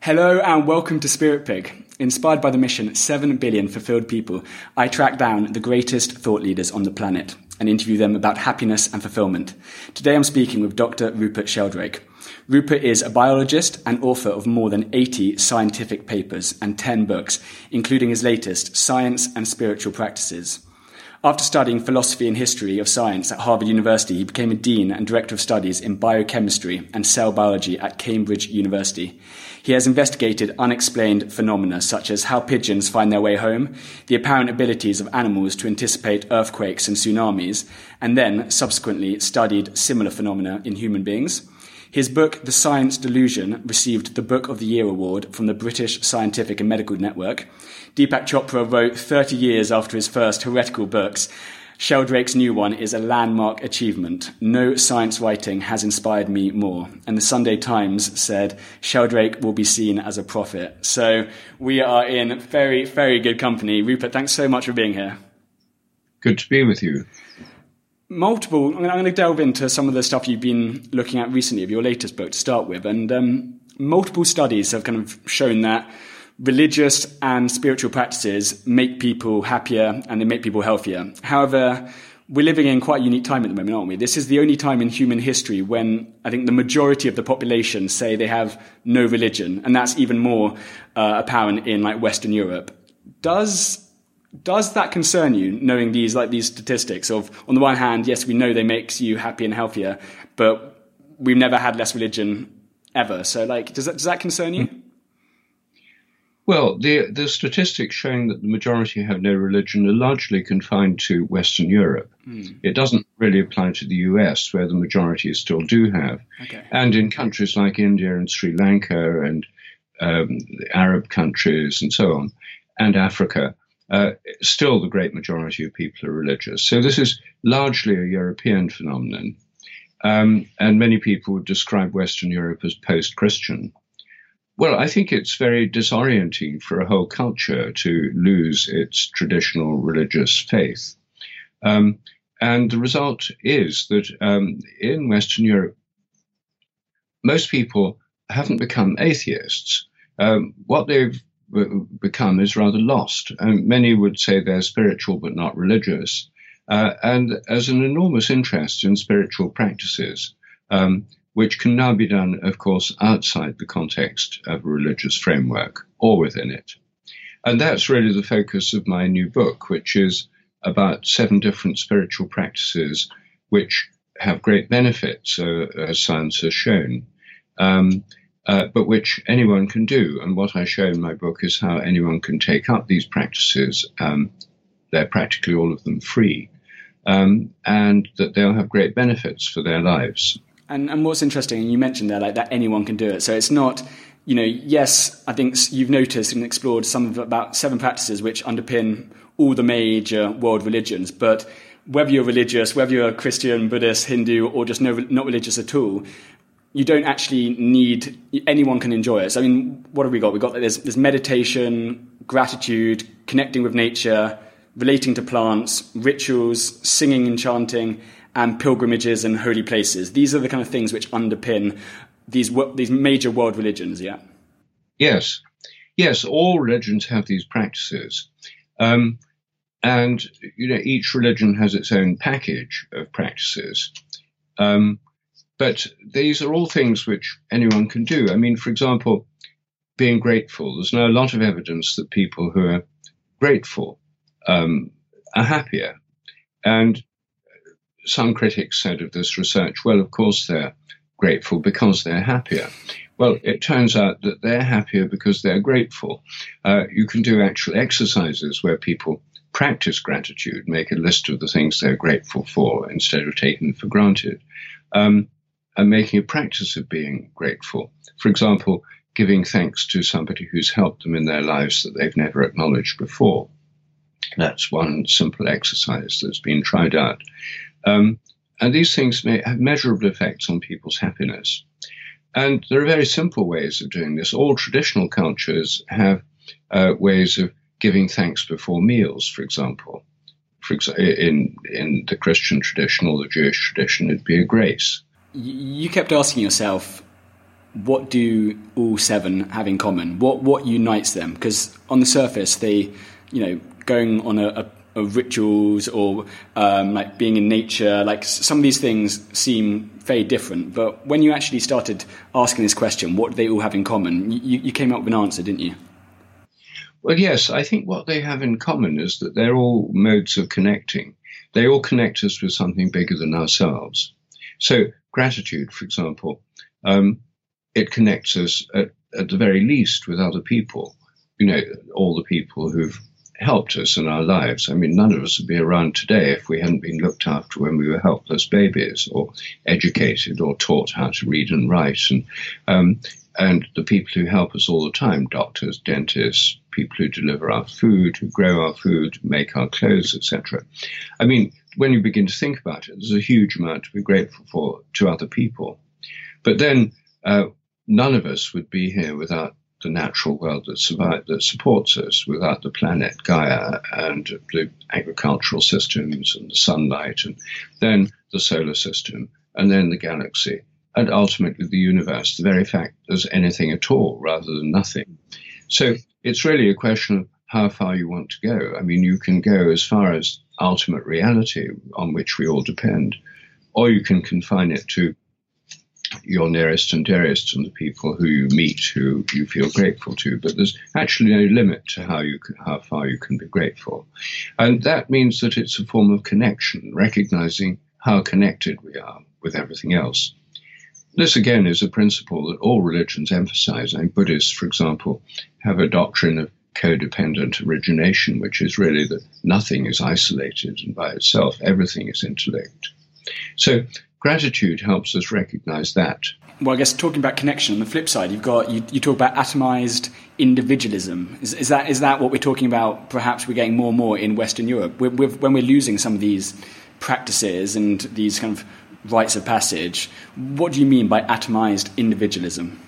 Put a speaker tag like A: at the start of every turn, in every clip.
A: Hello and welcome to Spirit Pig. Inspired by the mission 7 billion fulfilled people, I track down the greatest thought leaders on the planet and interview them about happiness and fulfillment. Today I'm speaking with Dr. Rupert Sheldrake. Rupert is a biologist and author of more than 80 scientific papers and 10 books, including his latest, Science and Spiritual Practices. After studying philosophy and history of science at Harvard University, he became a dean and director of studies in biochemistry and cell biology at Cambridge University. He has investigated unexplained phenomena such as how pigeons find their way home, the apparent abilities of animals to anticipate earthquakes and tsunamis, and then subsequently studied similar phenomena in human beings. His book, The Science Delusion, received the Book of the Year award from the British Scientific and Medical Network. Deepak Chopra wrote 30 years after his first heretical books. Sheldrake's new one is a landmark achievement. No science writing has inspired me more. And the Sunday Times said Sheldrake will be seen as a prophet. So we are in very, very good company. Rupert, thanks so much for being here.
B: Good to be with you.
A: Multiple, I'm going to delve into some of the stuff you've been looking at recently of your latest book to start with. And um, multiple studies have kind of shown that religious and spiritual practices make people happier and they make people healthier. However, we're living in quite a unique time at the moment, aren't we? This is the only time in human history when I think the majority of the population say they have no religion, and that's even more uh, apparent in like Western Europe. Does does that concern you, knowing these like these statistics of on the one hand, yes, we know they makes you happy and healthier, but we've never had less religion ever. So like, does that does that concern you?
B: Well, the the statistics showing that the majority have no religion are largely confined to Western Europe. Mm. It doesn't really apply to the US, where the majority still do have. Okay. And in countries like India and Sri Lanka and um, Arab countries and so on, and Africa, uh, still the great majority of people are religious. So this is largely a European phenomenon. Um, and many people would describe Western Europe as post Christian. Well, I think it's very disorienting for a whole culture to lose its traditional religious faith. Um, and the result is that um, in Western Europe, most people haven't become atheists. Um, what they've become is rather lost. And many would say they're spiritual but not religious. Uh, and as an enormous interest in spiritual practices, um, which can now be done, of course, outside the context of a religious framework or within it. And that's really the focus of my new book, which is about seven different spiritual practices which have great benefits, uh, as science has shown, um, uh, but which anyone can do. And what I show in my book is how anyone can take up these practices. Um, they're practically all of them free, um, and that they'll have great benefits for their lives.
A: And, and what's interesting, and you mentioned there, like that anyone can do it. So it's not, you know, yes, I think you've noticed and explored some of about seven practices which underpin all the major world religions. But whether you're religious, whether you're Christian, Buddhist, Hindu, or just no, not religious at all, you don't actually need anyone can enjoy it. So I mean, what have we got? We've got there's, there's meditation, gratitude, connecting with nature, relating to plants, rituals, singing and chanting, and pilgrimages and holy places. These are the kind of things which underpin these these major world religions. Yeah.
B: Yes, yes. All religions have these practices, um, and you know each religion has its own package of practices. Um, but these are all things which anyone can do. I mean, for example, being grateful. There's now a lot of evidence that people who are grateful um, are happier. And some critics said of this research, well, of course they're grateful because they're happier. Well, it turns out that they're happier because they're grateful. Uh, you can do actual exercises where people practice gratitude, make a list of the things they're grateful for instead of taking them for granted, um, and making a practice of being grateful. For example, giving thanks to somebody who's helped them in their lives that they've never acknowledged before. That's one simple exercise that's been tried out. Um, and these things may have measurable effects on people's happiness. And there are very simple ways of doing this. All traditional cultures have uh, ways of giving thanks before meals, for example. For exa- in, in the Christian tradition or the Jewish tradition, it'd be a grace.
A: You kept asking yourself, what do all seven have in common? What what unites them? Because on the surface, they, you know, going on a, a, a rituals or um, like being in nature, like some of these things seem very different. But when you actually started asking this question, what do they all have in common? You, you came up with an answer, didn't you?
B: Well, yes, I think what they have in common is that they're all modes of connecting. They all connect us with something bigger than ourselves. So, gratitude, for example, um, it connects us at, at the very least with other people. You know, all the people who've helped us in our lives. I mean, none of us would be around today if we hadn't been looked after when we were helpless babies, or educated, or taught how to read and write, and um, and the people who help us all the time doctors, dentists, people who deliver our food, who grow our food, make our clothes, etc. I mean, when you begin to think about it, there's a huge amount to be grateful for to other people. But then uh, none of us would be here without the natural world that survives, that supports us, without the planet Gaia and the agricultural systems and the sunlight, and then the solar system, and then the galaxy and ultimately the universe, the very fact there's anything at all rather than nothing. So it's really a question of how far you want to go. I mean, you can go as far as ultimate reality on which we all depend, or you can confine it to your nearest and dearest and the people who you meet who you feel grateful to. But there's actually no limit to how you can, how far you can be grateful, and that means that it's a form of connection, recognizing how connected we are with everything else. This again is a principle that all religions emphasize. And Buddhists, for example, have a doctrine of codependent origination, which is really that nothing is isolated and by itself, everything is interlinked. So gratitude helps us recognize that.
A: Well, I guess talking about connection on the flip side, you've got you, you talk about atomized individualism. Is, is, that is that what we're talking about? Perhaps we're getting more and more in Western Europe we're, we're, when we're losing some of these practices and these kind of rites of passage. What do you mean by atomized individualism?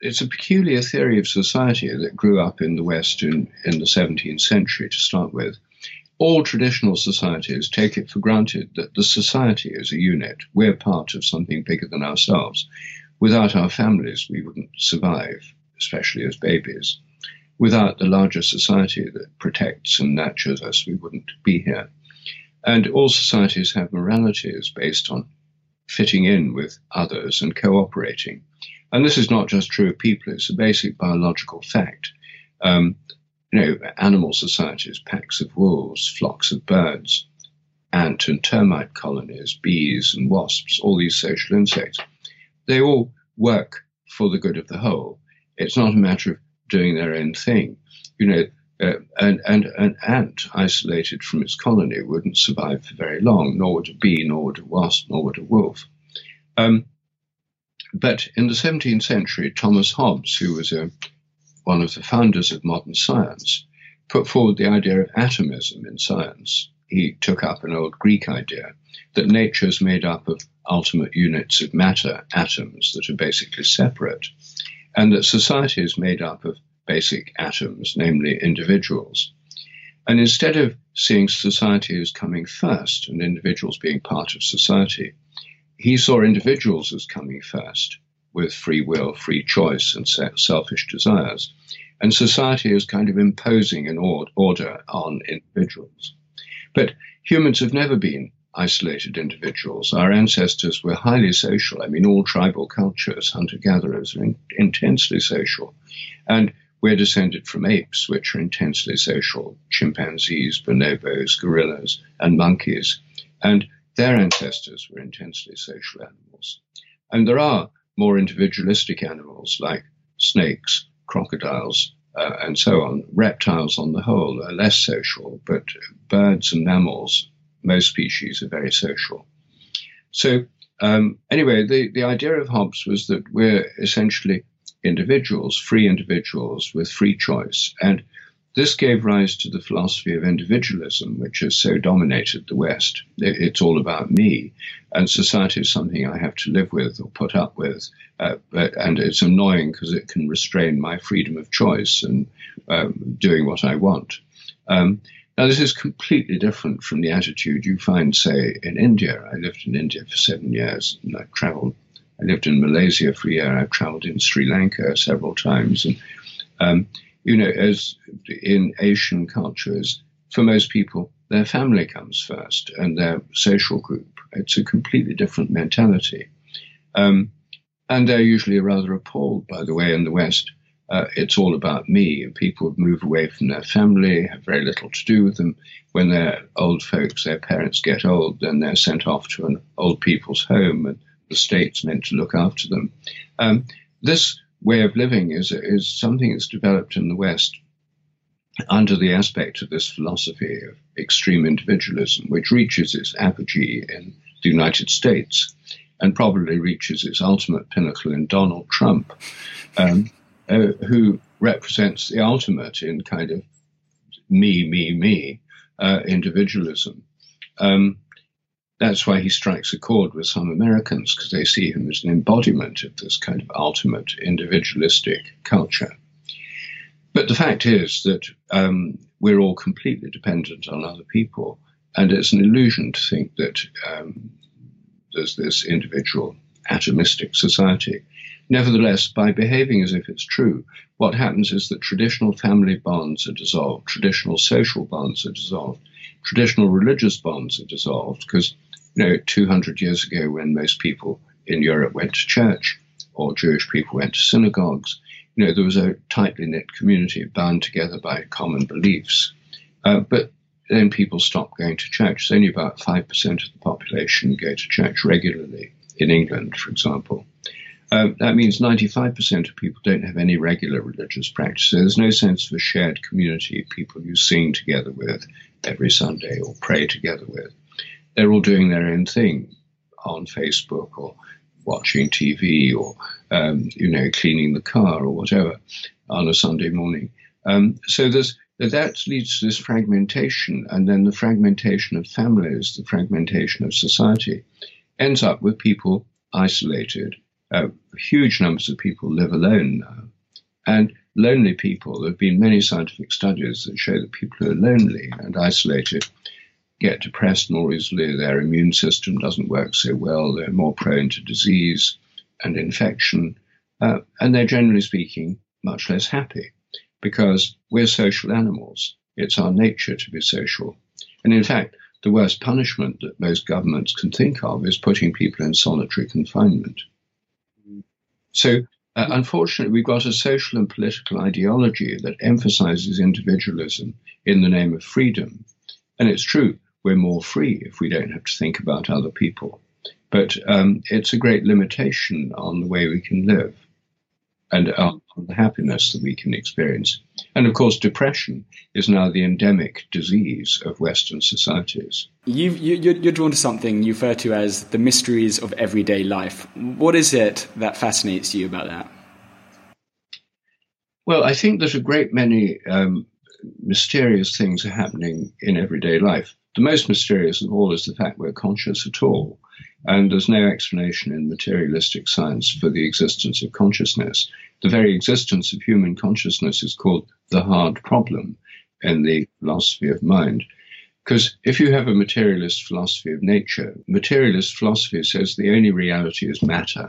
B: It's a peculiar theory of society that grew up in the West in, in the 17th century to start with. All traditional societies take it for granted that the society is a unit. We're part of something bigger than ourselves. Without our families, we wouldn't survive, especially as babies. Without the larger society that protects and nurtures us, we wouldn't be here. And all societies have moralities based on fitting in with others and cooperating. And this is not just true of people, it's a basic biological fact. Um, you know, animal societies, packs of wolves, flocks of birds, ant and termite colonies, bees and wasps, all these social insects, they all work for the good of the whole. It's not a matter of doing their own thing. You know, uh, and, and an ant isolated from its colony wouldn't survive for very long, nor would a bee, nor would a wasp, nor would a wolf. Um, but in the 17th century, Thomas Hobbes, who was a, one of the founders of modern science, put forward the idea of atomism in science. He took up an old Greek idea that nature is made up of ultimate units of matter, atoms, that are basically separate, and that society is made up of basic atoms, namely individuals. And instead of seeing society as coming first and individuals being part of society, he saw individuals as coming first with free will, free choice, and selfish desires, and society is kind of imposing an order on individuals. But humans have never been isolated individuals. Our ancestors were highly social. I mean, all tribal cultures, hunter gatherers, are in, intensely social. And we're descended from apes, which are intensely social chimpanzees, bonobos, gorillas, and monkeys. And their ancestors were intensely social animals. And there are more individualistic animals like snakes, crocodiles, uh, and so on. Reptiles, on the whole, are less social, but birds and mammals, most species, are very social. So, um, anyway, the, the idea of Hobbes was that we're essentially individuals, free individuals with free choice. And this gave rise to the philosophy of individualism, which has so dominated the West. It's all about me, and society is something I have to live with or put up with. Uh, but, and it's annoying because it can restrain my freedom of choice and um, doing what I want. Um, now, this is completely different from the attitude you find, say, in India. I lived in India for seven years and I traveled I lived in Malaysia for a year. I've traveled in Sri Lanka several times. And, um, you know, as in Asian cultures, for most people, their family comes first and their social group. It's a completely different mentality. Um, and they're usually rather appalled, by the way, in the West. Uh, it's all about me, and people move away from their family, have very little to do with them. When they're old folks, their parents get old, then they're sent off to an old people's home, and the state's meant to look after them. Um, this way of living is is something that's developed in the West under the aspect of this philosophy of extreme individualism, which reaches its apogee in the United States and probably reaches its ultimate pinnacle in Donald Trump, um, uh, who represents the ultimate in kind of me, me, me uh, individualism. Um, that's why he strikes a chord with some Americans because they see him as an embodiment of this kind of ultimate individualistic culture. But the fact is that um, we're all completely dependent on other people, and it's an illusion to think that um, there's this individual atomistic society. Nevertheless, by behaving as if it's true, what happens is that traditional family bonds are dissolved, traditional social bonds are dissolved, traditional religious bonds are dissolved, because you know, 200 years ago, when most people in Europe went to church or Jewish people went to synagogues, you know, there was a tightly knit community bound together by common beliefs. Uh, but then people stopped going to church. It's only about 5% of the population go to church regularly in England, for example. Uh, that means 95% of people don't have any regular religious practice. So there's no sense of a shared community, of people you sing together with every Sunday or pray together with they're all doing their own thing on Facebook or watching TV or um, you know cleaning the car or whatever on a Sunday morning. Um, so there's that leads to this fragmentation, and then the fragmentation of families, the fragmentation of society, ends up with people isolated. Uh, huge numbers of people live alone now, and lonely people. There have been many scientific studies that show that people who are lonely and isolated get depressed more easily, their immune system doesn't work so well, they're more prone to disease and infection, uh, and they're generally speaking much less happy because we're social animals. It's our nature to be social. And in fact, the worst punishment that most governments can think of is putting people in solitary confinement. So, uh, unfortunately, we've got a social and political ideology that emphasizes individualism in the name of freedom. And it's true, we're more free if we don't have to think about other people. But um, it's a great limitation on the way we can live and on the happiness that we can experience. And of course, depression is now the endemic disease of Western societies.
A: you you, you're drawn to something you refer to as the mysteries of everyday life. What is it that fascinates you about that?
B: Well, I think that a great many um, mysterious things are happening in everyday life. The most mysterious of all is the fact we're conscious at all. And there's no explanation in materialistic science for the existence of consciousness. The very existence of human consciousness is called the hard problem in the philosophy of mind. Because if you have a materialist philosophy of nature, materialist philosophy says the only reality is matter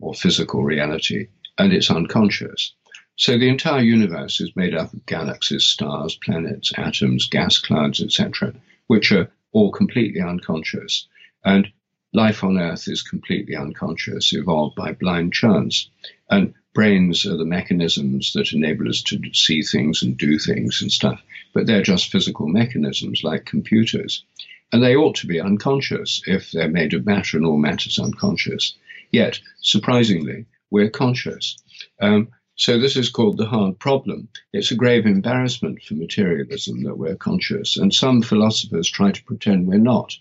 B: or physical reality, and it's unconscious. So the entire universe is made up of galaxies, stars, planets, atoms, gas clouds, etc which are all completely unconscious. And life on Earth is completely unconscious, evolved by blind chance. And brains are the mechanisms that enable us to see things and do things and stuff, but they're just physical mechanisms like computers. And they ought to be unconscious if they're made of matter and all matter's unconscious. Yet, surprisingly, we're conscious. Um, so this is called the hard problem. It's a grave embarrassment for materialism that we're conscious, and some philosophers try to pretend we're not,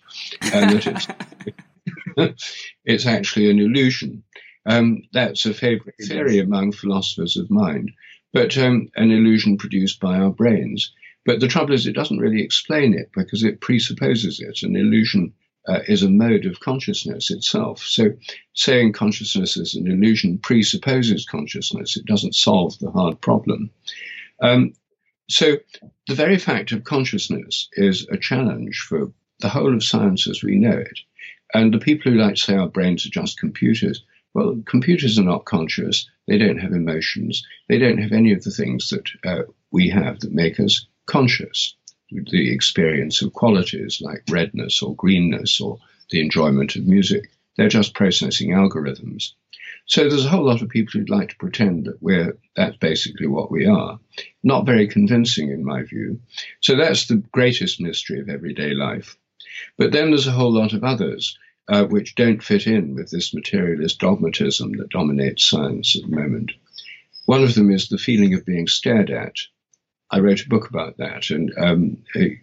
B: and that it's, it's actually an illusion. Um, that's a favorite theory among philosophers of mind, but um, an illusion produced by our brains. But the trouble is, it doesn't really explain it because it presupposes it. An illusion uh, is a mode of consciousness itself. So saying consciousness is an illusion presupposes consciousness. It doesn't solve the hard problem. Um, so the very fact of consciousness is a challenge for the whole of science as we know it. And the people who like to say our brains are just computers Well, computers are not conscious. They don't have emotions. They don't have any of the things that uh, we have that make us conscious. The experience of qualities like redness or greenness or the enjoyment of music. They're just processing algorithms. So there's a whole lot of people who'd like to pretend that we're that's basically what we are. Not very convincing in my view. So that's the greatest mystery of everyday life. But then there's a whole lot of others uh, which don't fit in with this materialist dogmatism that dominates science at the moment. One of them is the feeling of being stared at. I wrote a book about that, and um,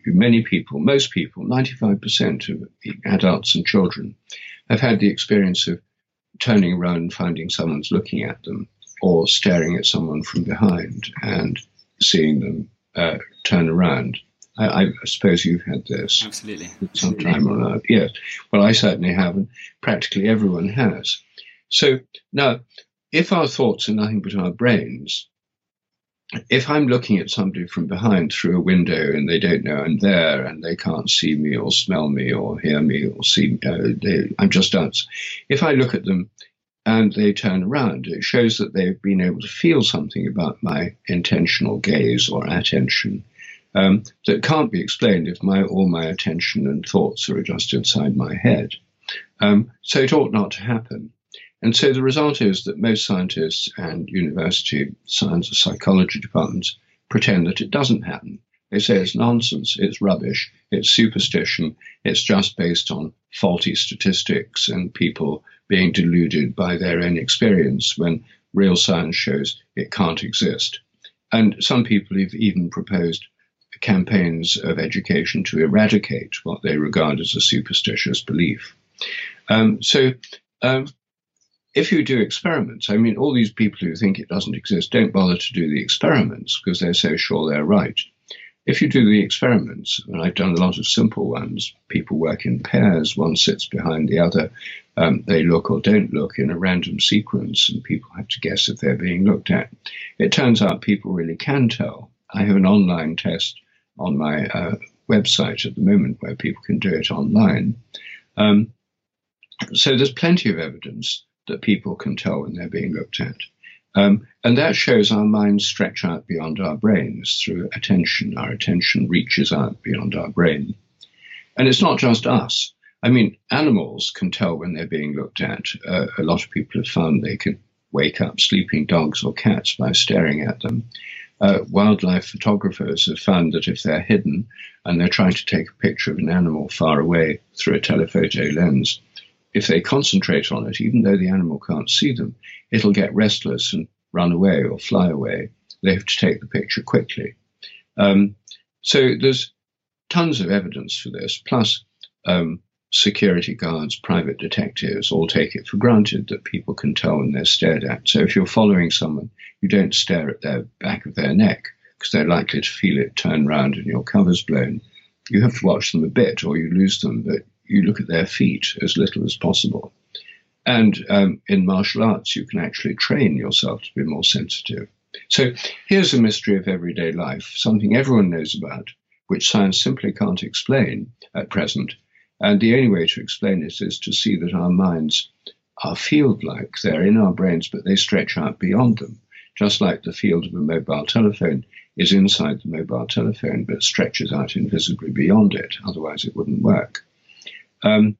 B: many people, most people, 95% of adults and children, have had the experience of turning around and finding someone's looking at them, or staring at someone from behind and seeing them uh, turn around. I, I, suppose you've had this.
A: Absolutely.
B: Sometime or another. Yes. Well, I certainly have, and practically everyone has. So now, if our thoughts are nothing but our brains, if I'm looking at somebody from behind through a window and they don't know I'm there and they can't see me or smell me or hear me or see me, uh, they, I'm just dance. If I look at them and they turn around, it shows that they've been able to feel something about my intentional gaze or attention um, that can't be explained if my all my attention and thoughts are just inside my head. Um, so it ought not to happen. And so the result is that most scientists and university science or psychology departments pretend that it doesn't happen. They say it's nonsense, it's rubbish, it's superstition, it's just based on faulty statistics and people being deluded by their own experience when real science shows it can't exist. And some people have even proposed campaigns of education to eradicate what they regard as a superstitious belief. Um, so, um, if you do experiments, I mean, all these people who think it doesn't exist don't bother to do the experiments because they're so sure they're right. If you do the experiments, and I've done a lot of simple ones, people work in pairs, one sits behind the other, um, they look or don't look in a random sequence, and people have to guess if they're being looked at. It turns out people really can tell. I have an online test on my uh, website at the moment where people can do it online. Um, so there's plenty of evidence that people can tell when they're being looked at. Um, and that shows our minds stretch out beyond our brains through attention. Our attention reaches out beyond our brain. And it's not just us. I mean, animals can tell when they're being looked at. Uh, a lot of people have found they can wake up sleeping dogs or cats by staring at them uh, wildlife photographers have found that if they're hidden and they're trying to take a picture of an animal far away through a telephoto lens, if they concentrate on it, even though the animal can't see them, it'll get restless and run away or fly away. They have to take the picture quickly. Um, so there's tons of evidence for this. Plus, um, security guards, private detectives all take it for granted that people can tell when they're stared at. So if you're following someone, you don't stare at their back of their neck because they're likely to feel it turn round and your cover's blown. You have to watch them a bit or you lose them, but you look at their feet as little as possible. And um, in martial arts, you can actually train yourself to be more sensitive. So here's a mystery of everyday life, something everyone knows about, which science simply can't explain at present and the only way to explain it is to see that our minds are field like. They're in our brains, but they stretch out beyond them, just like the field of a mobile telephone is inside the mobile telephone, but stretches out invisibly beyond it. Otherwise, it wouldn't work. Um,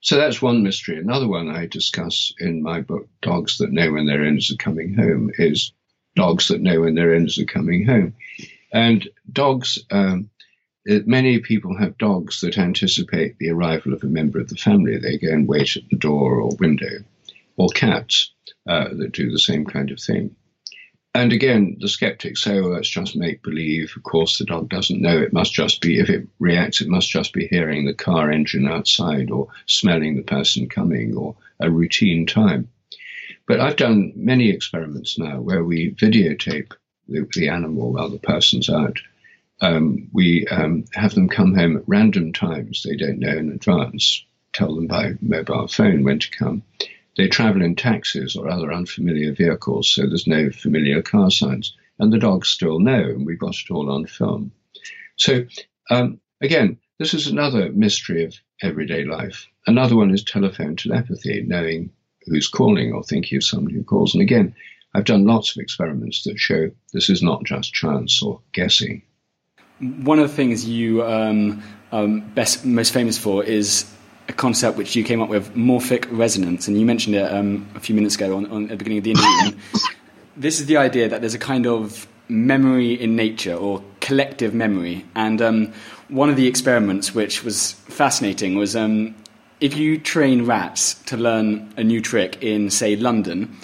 B: so that's one mystery. Another one I discuss in my book, Dogs That Know When Their Owners Are Coming Home, is dogs that know when their owners are coming home. And dogs um, many people have dogs that anticipate the arrival of a member of the family. They go and wait at the door or window, or cats uh, that do the same kind of thing. And again, the skeptics say, oh, it's just make believe. Of course, the dog doesn't know. It must just be, if it reacts, it must just be hearing the car engine outside or smelling the person coming or a routine time. But I've done many experiments now where we videotape the, the animal while the person's out um, we um, have them come home at random times they don't know in advance, tell them by mobile phone when to come. They travel in taxis or other unfamiliar vehicles, so there's no familiar car signs. And the dogs still know, and we've got it all on film. So, um, again, this is another mystery of everyday life. Another one is telephone telepathy, knowing who's calling or thinking of somebody who calls. And again, I've done lots of experiments that show this is not just chance or guessing.
A: One of the things you um, um, best most famous for is a concept which you came up with, morphic resonance, and you mentioned it um, a few minutes ago on, on, at the beginning of the interview. this is the idea that there's a kind of memory in nature or collective memory, and um, one of the experiments which was fascinating was um, if you train rats to learn a new trick in, say, London,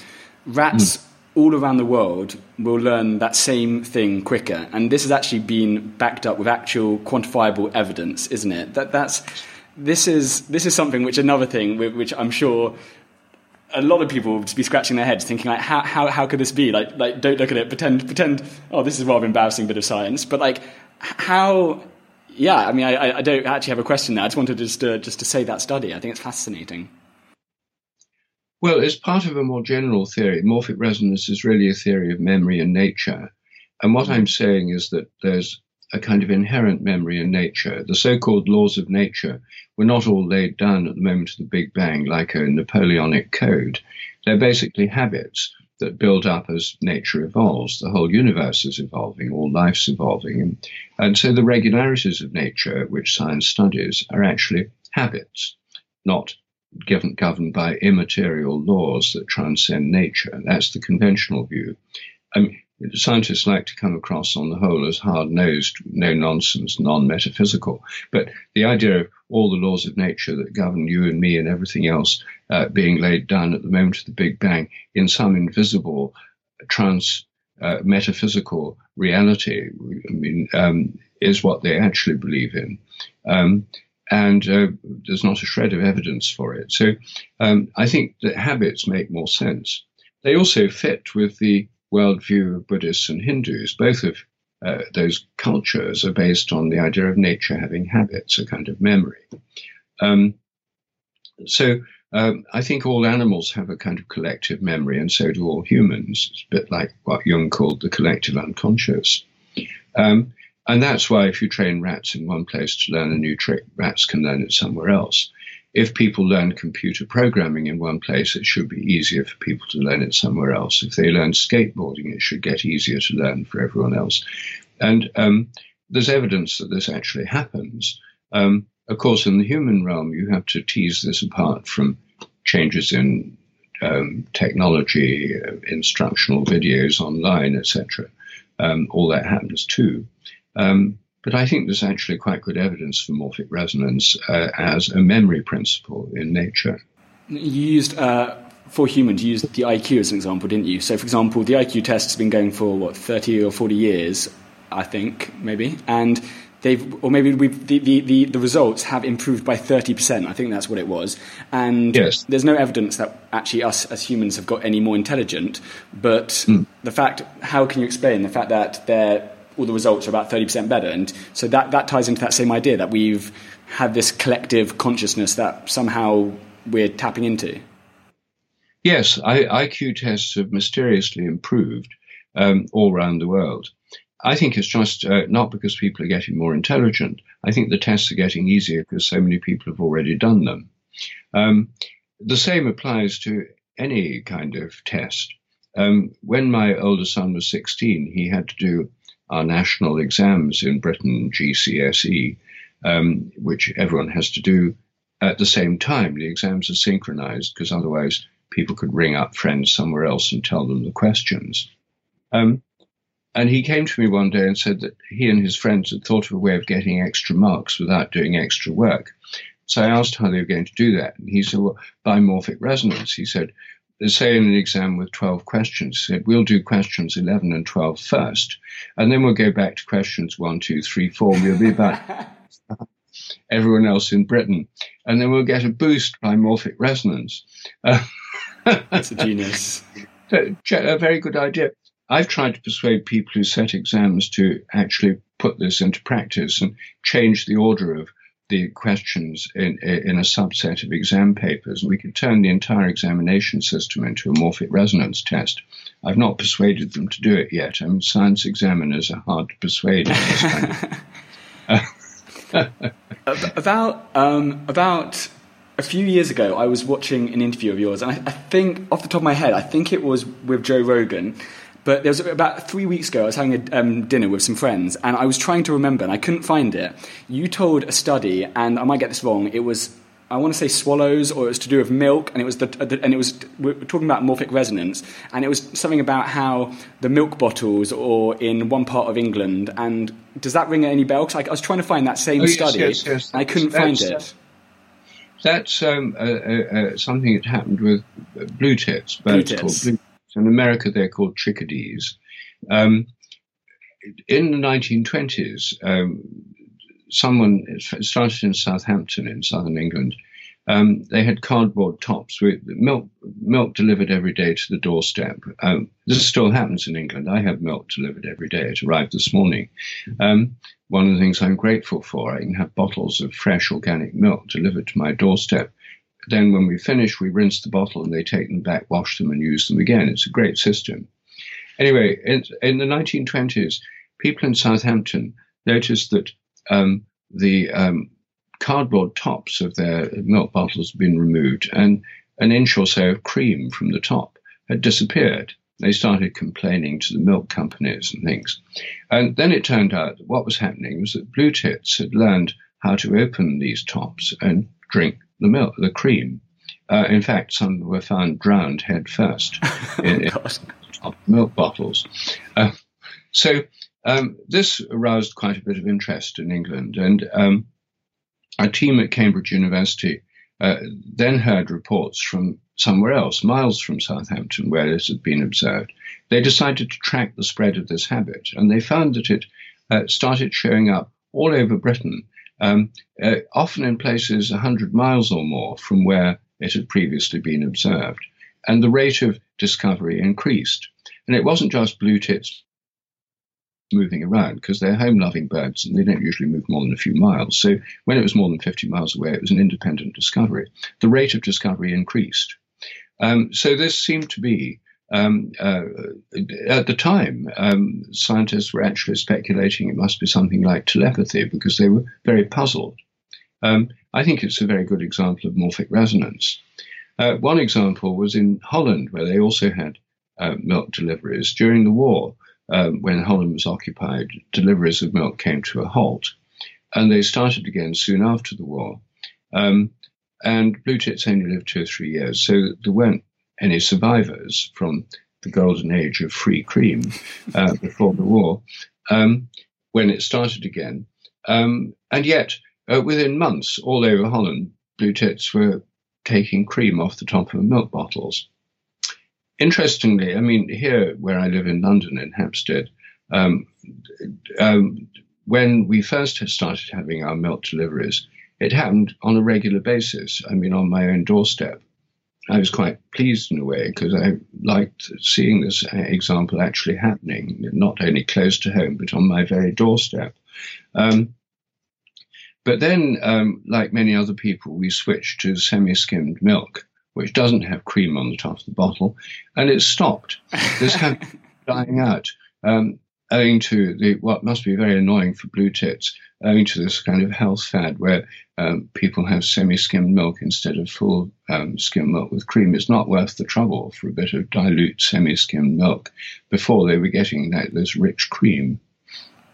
A: rats. Mm all around the world will learn that same thing quicker. And this has actually been backed up with actual quantifiable evidence, isn't it? That that's this is this is something which another thing which I'm sure a lot of people would be scratching their heads thinking like how, how, how could this be? Like like don't look at it. Pretend pretend oh this is a rather embarrassing bit of science. But like how yeah I mean I, I don't actually have a question there. I just wanted to just, uh, just to say that study. I think it's fascinating.
B: Well, it's part of a more general theory. Morphic resonance is really a theory of memory and nature. And what I'm saying is that there's a kind of inherent memory in nature. The so called laws of nature were not all laid down at the moment of the Big Bang like a Napoleonic code. They're basically habits that build up as nature evolves. The whole universe is evolving, all life's evolving. And, so the regularities of nature, which science studies, are actually habits, not given, governed by immaterial laws that transcend nature. That's the conventional view. I mean, scientists like to come across on the whole as hard-nosed, no-nonsense, non-metaphysical. But the idea of all the laws of nature that govern you and me and everything else uh, being laid down at the moment of the Big Bang in some invisible trans uh, metaphysical reality, I mean, um, is what they actually believe in. Um, and uh, there's not a shred of evidence for it. So um, I think that habits make more sense. They also fit with the worldview of Buddhists and Hindus. Both of uh, those cultures are based on the idea of nature having habits, a kind of memory. Um, so um, I think all animals have a kind of collective memory, and so do all humans. It's a bit like what Jung called the collective unconscious. Um, and that's why if you train rats in one place to learn a new trick, rats can learn it somewhere else. If people learn computer programming in one place, it should be easier for people to learn it somewhere else. If they learn skateboarding, it should get easier to learn for everyone else. And um, there's evidence that this actually happens. Um, of course, in the human realm, you have to tease this apart from changes in um, technology, uh, instructional videos online, etc. Um, all that happens too. Um, but I think there's actually quite good evidence for morphic resonance uh, as a memory principle in nature.
A: You used, uh, for humans, you used the IQ as an example, didn't you? So, for example, the IQ test has been going for, what, 30 or 40 years, I think, maybe. And they've, or maybe the, the, the, the, results have improved by 30%. I think that's what it was. And yes. there's no evidence that actually us as humans have got any more intelligent. But mm. the fact, how can you explain the fact that they're all the results are about 30% better. And so that, that ties into that same idea that we've had this collective consciousness that somehow we're tapping into.
B: Yes, I, IQ tests have mysteriously improved um, all around the world. I think it's just uh, not because people are getting more intelligent. I think the tests are getting easier because so many people have already done them. Um, the same applies to any kind of test. Um, when my older son was 16, he had to do our national exams in Britain, GCSE, um, which everyone has to do at the same time. The exams are synchronized because otherwise people could ring up friends somewhere else and tell them the questions. Um, and he came to me one day and said that he and his friends had thought of a way of getting extra marks without doing extra work. So I asked how they were going to do that. And he said, well, by morphic resonance. He said, say in an exam with 12 questions, said we'll do questions 11 and 12 first, and then we'll go back to questions 1, 2, 3, 4. We'll be about everyone else in Britain. And then we'll get a boost by morphic resonance.
A: That's a genius.
B: a very good idea. I've tried to persuade people who set exams to actually put this into practice and change the order of the questions in, in a subset of exam papers, we could turn the entire examination system into a morphic resonance test. I've not persuaded them to do it yet. I mean, science examiners are hard to persuade.
A: about um, about a few years ago, I was watching an interview of yours, and I, I, think, off the top of my head, I think it was with Joe Rogan. But there was about three weeks ago, I was having a um, dinner with some friends, and I was trying to remember, and I couldn't find it. You told a study, and I might get this wrong. It was I want to say swallows, or it was to do with milk, and it was the, the, and it was we are talking about morphic resonance, and it was something about how the milk bottles, or in one part of England, and does that ring any bells? Like I was trying to find that same
B: oh, yes,
A: study,
B: yes, yes.
A: I couldn't find it.
B: That's um, uh, uh, something that happened with blue tits, blue called blue tits. In America, they're called chickadees. Um, in the 1920s, um, someone started in Southampton in southern England. Um, they had cardboard tops with milk milk delivered every day to the doorstep. Um, this still happens in England. I have milk delivered every day. It arrived this morning. Um, one of the things I'm grateful for, I can have bottles of fresh organic milk delivered to my doorstep. Then, when we finish, we rinse the bottle and they take them back, wash them, and use them again. It's a great system. Anyway, in, in the 1920s, people in Southampton noticed that um, the um, cardboard tops of their milk bottles had been removed, and an inch or so of cream from the top had disappeared. They started complaining to the milk companies and things. And then it turned out that what was happening was that Blue Tits had learned how to open these tops and drink the milk, the cream. Uh, in fact, some were found drowned head first in, milk bottles. Uh, so um, this aroused quite a bit of interest in England, and um, a team at Cambridge University uh, then heard reports from somewhere else, miles from Southampton, where this had been observed. They decided to track the spread of this habit, and they found that it uh, started showing up all over Britain, um, uh, often in places 100 miles or more from where it had previously been observed. And the rate of discovery increased. And it wasn't just blue tits moving around because they're home loving birds and they don't usually move more than a few miles. So when it was more than 50 miles away, it was an independent discovery. The rate of discovery increased. Um, so this seemed to be, um, uh, at the time, um, scientists were actually speculating it must be something like telepathy because they were very puzzled. Um, I think it's a very good example of morphic resonance. Uh, one example was in Holland, where they also had uh, milk deliveries during the war um, when Holland was occupied, deliveries of milk came to a halt. And they started again soon after the war. Um, and blue tits only lived two or three years, so there weren't any survivors from the golden age of free cream uh, before the war um, when it started again. Um, and yet, uh, within months, all over Holland, blue tits were taking cream off the top of milk bottles interestingly, I mean, here where I live in London, in Hampstead, um, um, when we first started having our milk deliveries, it happened on a regular basis. I mean, on my own doorstep. I was quite pleased in a way because I liked seeing this example actually happening, not only close to home, but on my very doorstep. Um, but then, um, like many other people, we switched to semi skimmed milk which doesn't have cream on the top of the bottle, and it's stopped. This habit dying out, um, owing to the what must be very annoying for blue tits, owing to this kind of health fad where um, people have semi-skimmed milk instead of full um, skimmed milk with cream. It's not worth the trouble for a bit of dilute semi-skimmed milk before they were getting that, this rich cream.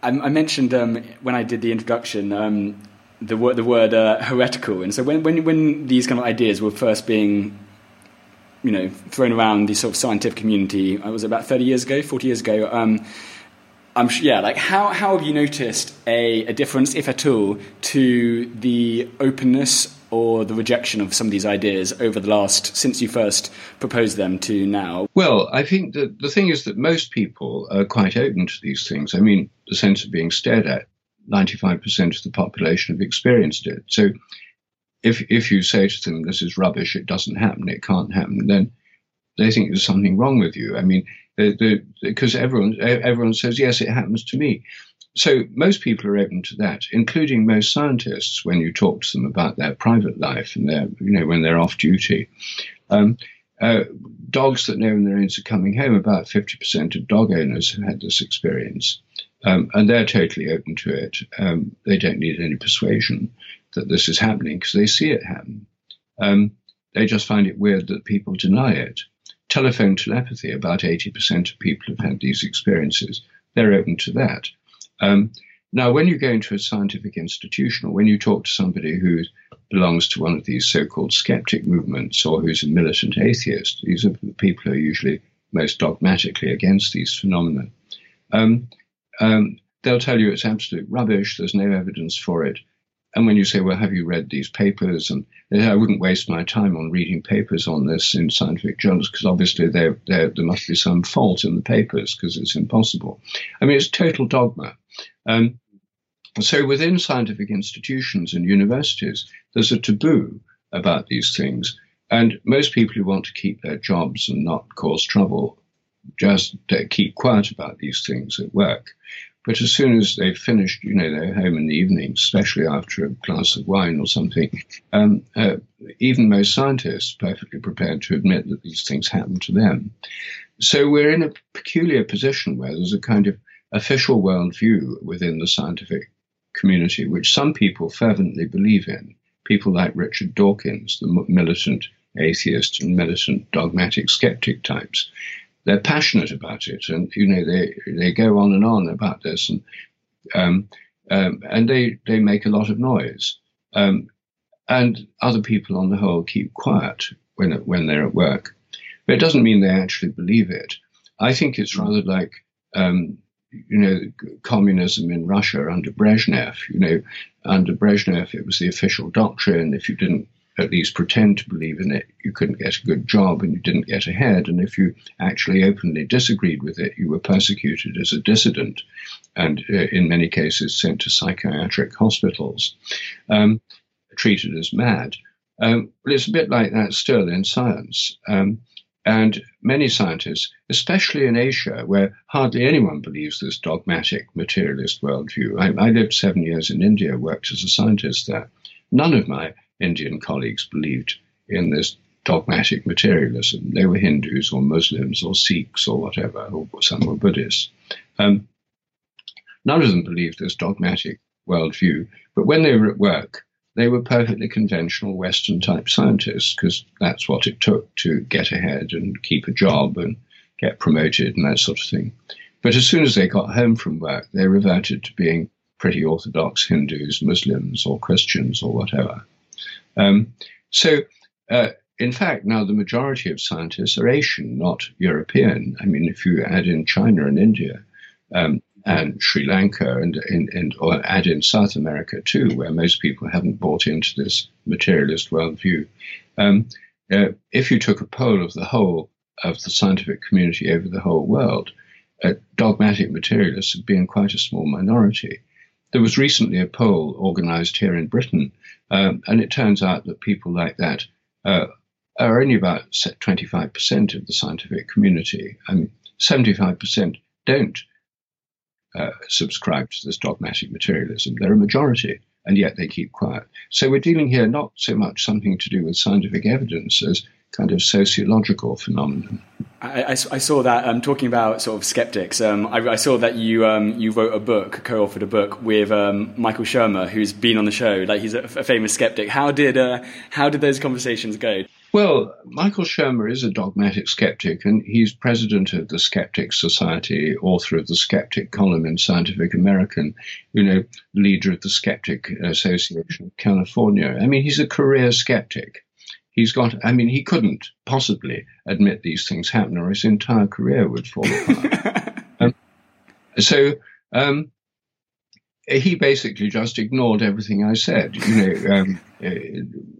A: I, I mentioned um, when I did the introduction um, the word the word uh, heretical. And so when, when when these kind of ideas were first being you know thrown around the sort of scientific community, I uh, was about thirty years ago, forty years ago. Um, I'm sure, yeah, like how how have you noticed a, a difference, if at all, to the openness or the rejection of some of these ideas over the last since you first proposed them to now?
B: Well, I think that the thing is that most people are quite open to these things. I mean, the sense of being stared at 95% of the population have experienced it. So if, if you say to them, this is rubbish, it doesn't happen, it can't happen, then they think there's something wrong with you. I mean, because everyone, everyone says, yes, it happens to me. So most people are open to that, including most scientists when you talk to them about their private life and their, you know, when they're off duty. Um, uh, dogs that know when their owners are coming home, about 50% of dog owners have had this experience. Um, and they're totally open to it. Um, they don't need any persuasion that this is happening because they see it happen. Um, they just find it weird that people deny it. Telephone telepathy, about 80% of people have had these experiences. They're open to that. Um, now, when you go into a scientific institution or when you talk to somebody who belongs to one of these so called skeptic movements or who's a militant atheist, these are the people who are usually most dogmatically against these phenomena. Um, um, they'll tell you it's absolute rubbish, there's no evidence for it. And when you say, well, have you read these papers? And I wouldn't waste my time on reading papers on this in scientific journals because obviously there, there must be some fault in the papers because it's impossible. I mean, it's total dogma. Um, so within scientific institutions and universities, there's a taboo about these things. And most people who want to keep their jobs and not cause trouble just keep quiet about these things at work. But as soon as they've finished, you know, they're home in the evening, especially after a glass of wine or something, um, uh, even most scientists are perfectly prepared to admit that these things happen to them. So we're in a peculiar position where there's a kind of official worldview within the scientific community, which some people fervently believe in. People like Richard Dawkins, the militant atheist and militant dogmatic skeptic types. They're passionate about it, and you know they they go on and on about this, and um, um, and they they make a lot of noise. Um, and other people, on the whole, keep quiet when when they're at work. But it doesn't mean they actually believe it. I think it's rather like um, you know, communism in Russia under Brezhnev. You know, under Brezhnev, it was the official doctrine. If you didn't at least pretend to believe in it, you couldn't get a good job and you didn't get ahead. And if you actually openly disagreed with it, you were persecuted as a dissident and uh, in many cases sent to psychiatric hospitals, um, treated as mad. Um, but it's a bit like that still in science. Um, and many scientists, especially in Asia, where hardly anyone believes this dogmatic materialist worldview. I, I lived seven years in India, worked as a scientist there. None of my Indian colleagues believed in this dogmatic materialism. They were Hindus or Muslims or Sikhs or whatever, or some were Buddhists. Um, none of them believed this dogmatic worldview. But when they were at work, they were perfectly conventional Western type scientists because that's what it took to get ahead and keep a job and get promoted and that sort of thing. But as soon as they got home from work, they reverted to being pretty orthodox Hindus, Muslims, or Christians, or whatever. Um, so, uh, in fact, now the majority of scientists are Asian, not European. I mean, if you add in China and India, um, and Sri Lanka and, and, and or add in South America too, where most people haven't bought into this materialist worldview. Um, uh, if you took a poll of the whole of the scientific community over the whole world, uh, dogmatic materialists would be in quite a small minority. There was recently a poll organized here in Britain, um, and it turns out that people like that uh, are only about 25% of the scientific community, and 75% don't uh, subscribe to this dogmatic materialism. They're a majority, and yet they keep quiet. So we're dealing here not so much something to do with scientific evidence as kind of sociological phenomenon.
A: I, I, I saw that um, talking about sort of skeptics. Um, I, I, saw that you um, you wrote a book, co-authored a book with um, Michael Shermer, who's been on the show. Like he's a, a famous skeptic. How did uh, how did those conversations go?
B: Well, Michael Shermer is a dogmatic skeptic, and he's president of the Skeptic Society, author of the Skeptic column in Scientific American, you know, leader of the Skeptic Association of California. I mean, he's a career skeptic. He's got, I mean, he couldn't possibly admit these things happen, or his entire career would fall apart. um, so, um, he basically just ignored everything I said. You know, um, uh,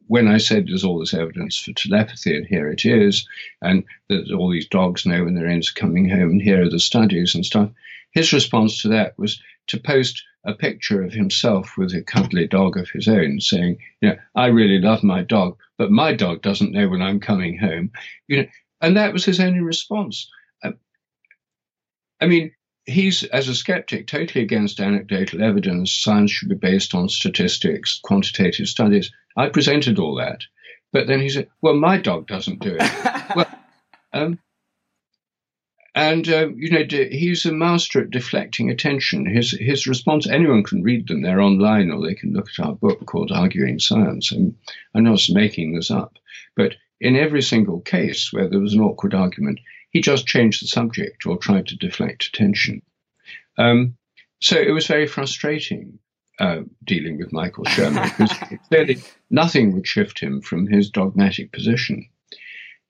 B: when I said there's all this evidence for telepathy, and here it is, and that all these dogs know when their ends are coming home, and here are the studies and stuff. His response to that was to post a picture of himself with a cuddly dog of his own, saying, "You know, I really love my dog, but my dog doesn't know when I'm coming home." You know, and that was his only response. Um, I mean, he's, as a skeptic, totally against anecdotal evidence. Science should be based on statistics, quantitative studies. I presented all that. But then he said, well, my dog doesn't do it. well, um, and uh, you know he's a master at deflecting attention. His his response. Anyone can read them. They're online, or they can look at our book called Arguing Science. And I'm not making this up, but in every single case where there was an awkward argument, he just changed the subject or tried to deflect attention. Um, so it was very frustrating uh, dealing with Michael Shermer because clearly nothing would shift him from his dogmatic position.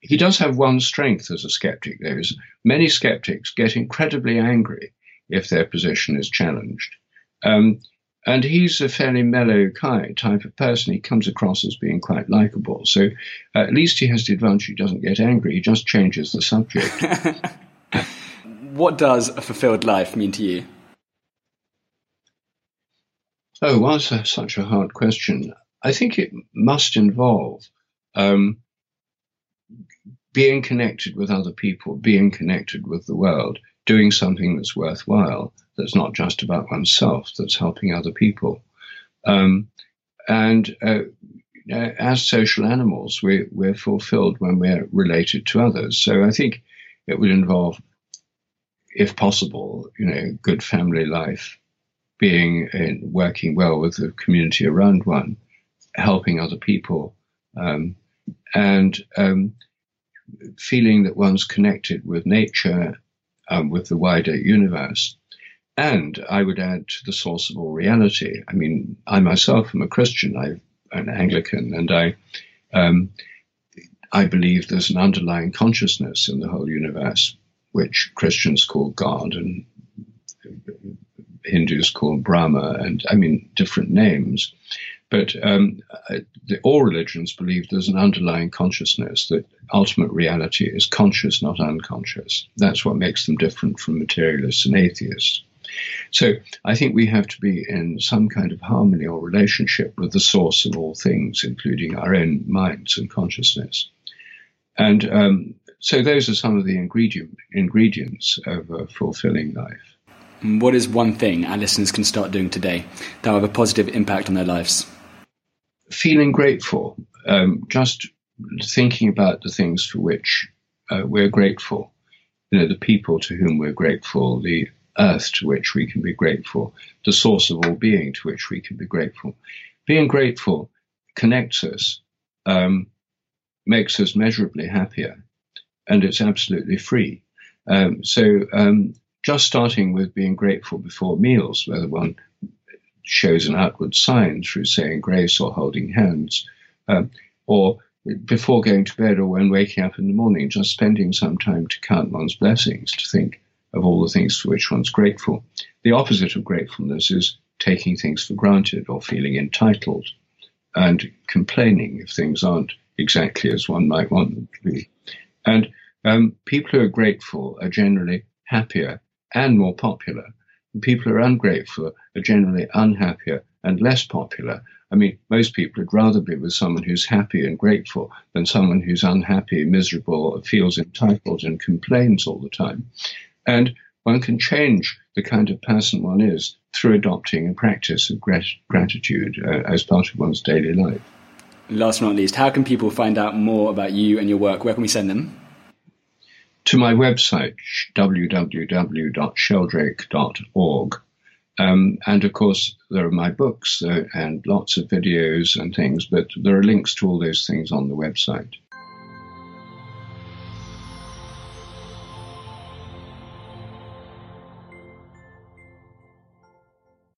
B: He does have one strength as a skeptic, though, is many skeptics get incredibly angry if their position is challenged. Um, and he's a fairly mellow kind type of person. He comes across as being quite likable. So uh, at least he has the advantage he doesn't get angry. He just changes the subject.
A: what does a fulfilled life mean to you?
B: Oh, why is such a hard question? I think it must involve um, being connected with other people, being connected with the world, doing something that's worthwhile, that's not just about oneself, that's helping other people. Um, and uh, as social animals, we're, we're fulfilled when we're related to others. So I think it would involve, if possible, you know, good family life, being in, working well with the community around one, helping other people, um, and um, feeling that one's connected with nature, um, with the wider universe. And I would add to the source of all reality. I mean, I myself am a Christian. I'm an Anglican, and I, um, I believe there's an underlying consciousness in the whole universe, which Christians call God and Hindus call Brahma, and I mean different names. But um, all religions believe there's an underlying consciousness that ultimate reality is conscious, not unconscious. That's what makes them different from materialists and atheists. So I think we have to be in some kind of harmony or relationship with the source of all things, including our own minds and consciousness. And um, so those are some of the ingredient, ingredients of a fulfilling life.
A: What is one thing our listeners can start doing today that will have a positive impact on their lives?
B: Feeling grateful, um, just thinking about the things for which uh, we're grateful, you know, the people to whom we're grateful, the earth to which we can be grateful, the source of all being to which we can be grateful. Being grateful connects us, um, makes us measurably happier, and it's absolutely free. Um, so, um, just starting with being grateful before meals, whether one shows an outward sign through saying grace or holding hands, um, or before going to bed or when waking up in the morning, just spending some time to count one's blessings, to think of all the things for which one's grateful. The opposite of gratefulness is taking things for granted or feeling entitled and complaining if things aren't exactly as one might want them to be. And um, people who are grateful are generally happier and more popular people who are ungrateful are generally unhappier and less popular. I mean, most people would rather be with someone who's happy and grateful than someone who's unhappy, miserable, feels entitled, and complains all the time. And one can change the kind of person one is through adopting a practice of grat- gratitude uh, as part of one's daily life.
A: Last but not least, how can people find out more about you and your work? Where can we send them?
B: To my website, www.sheldrake.org. Um, and of course, there are my books uh, and lots of videos and things, but there are links to all those things on the website.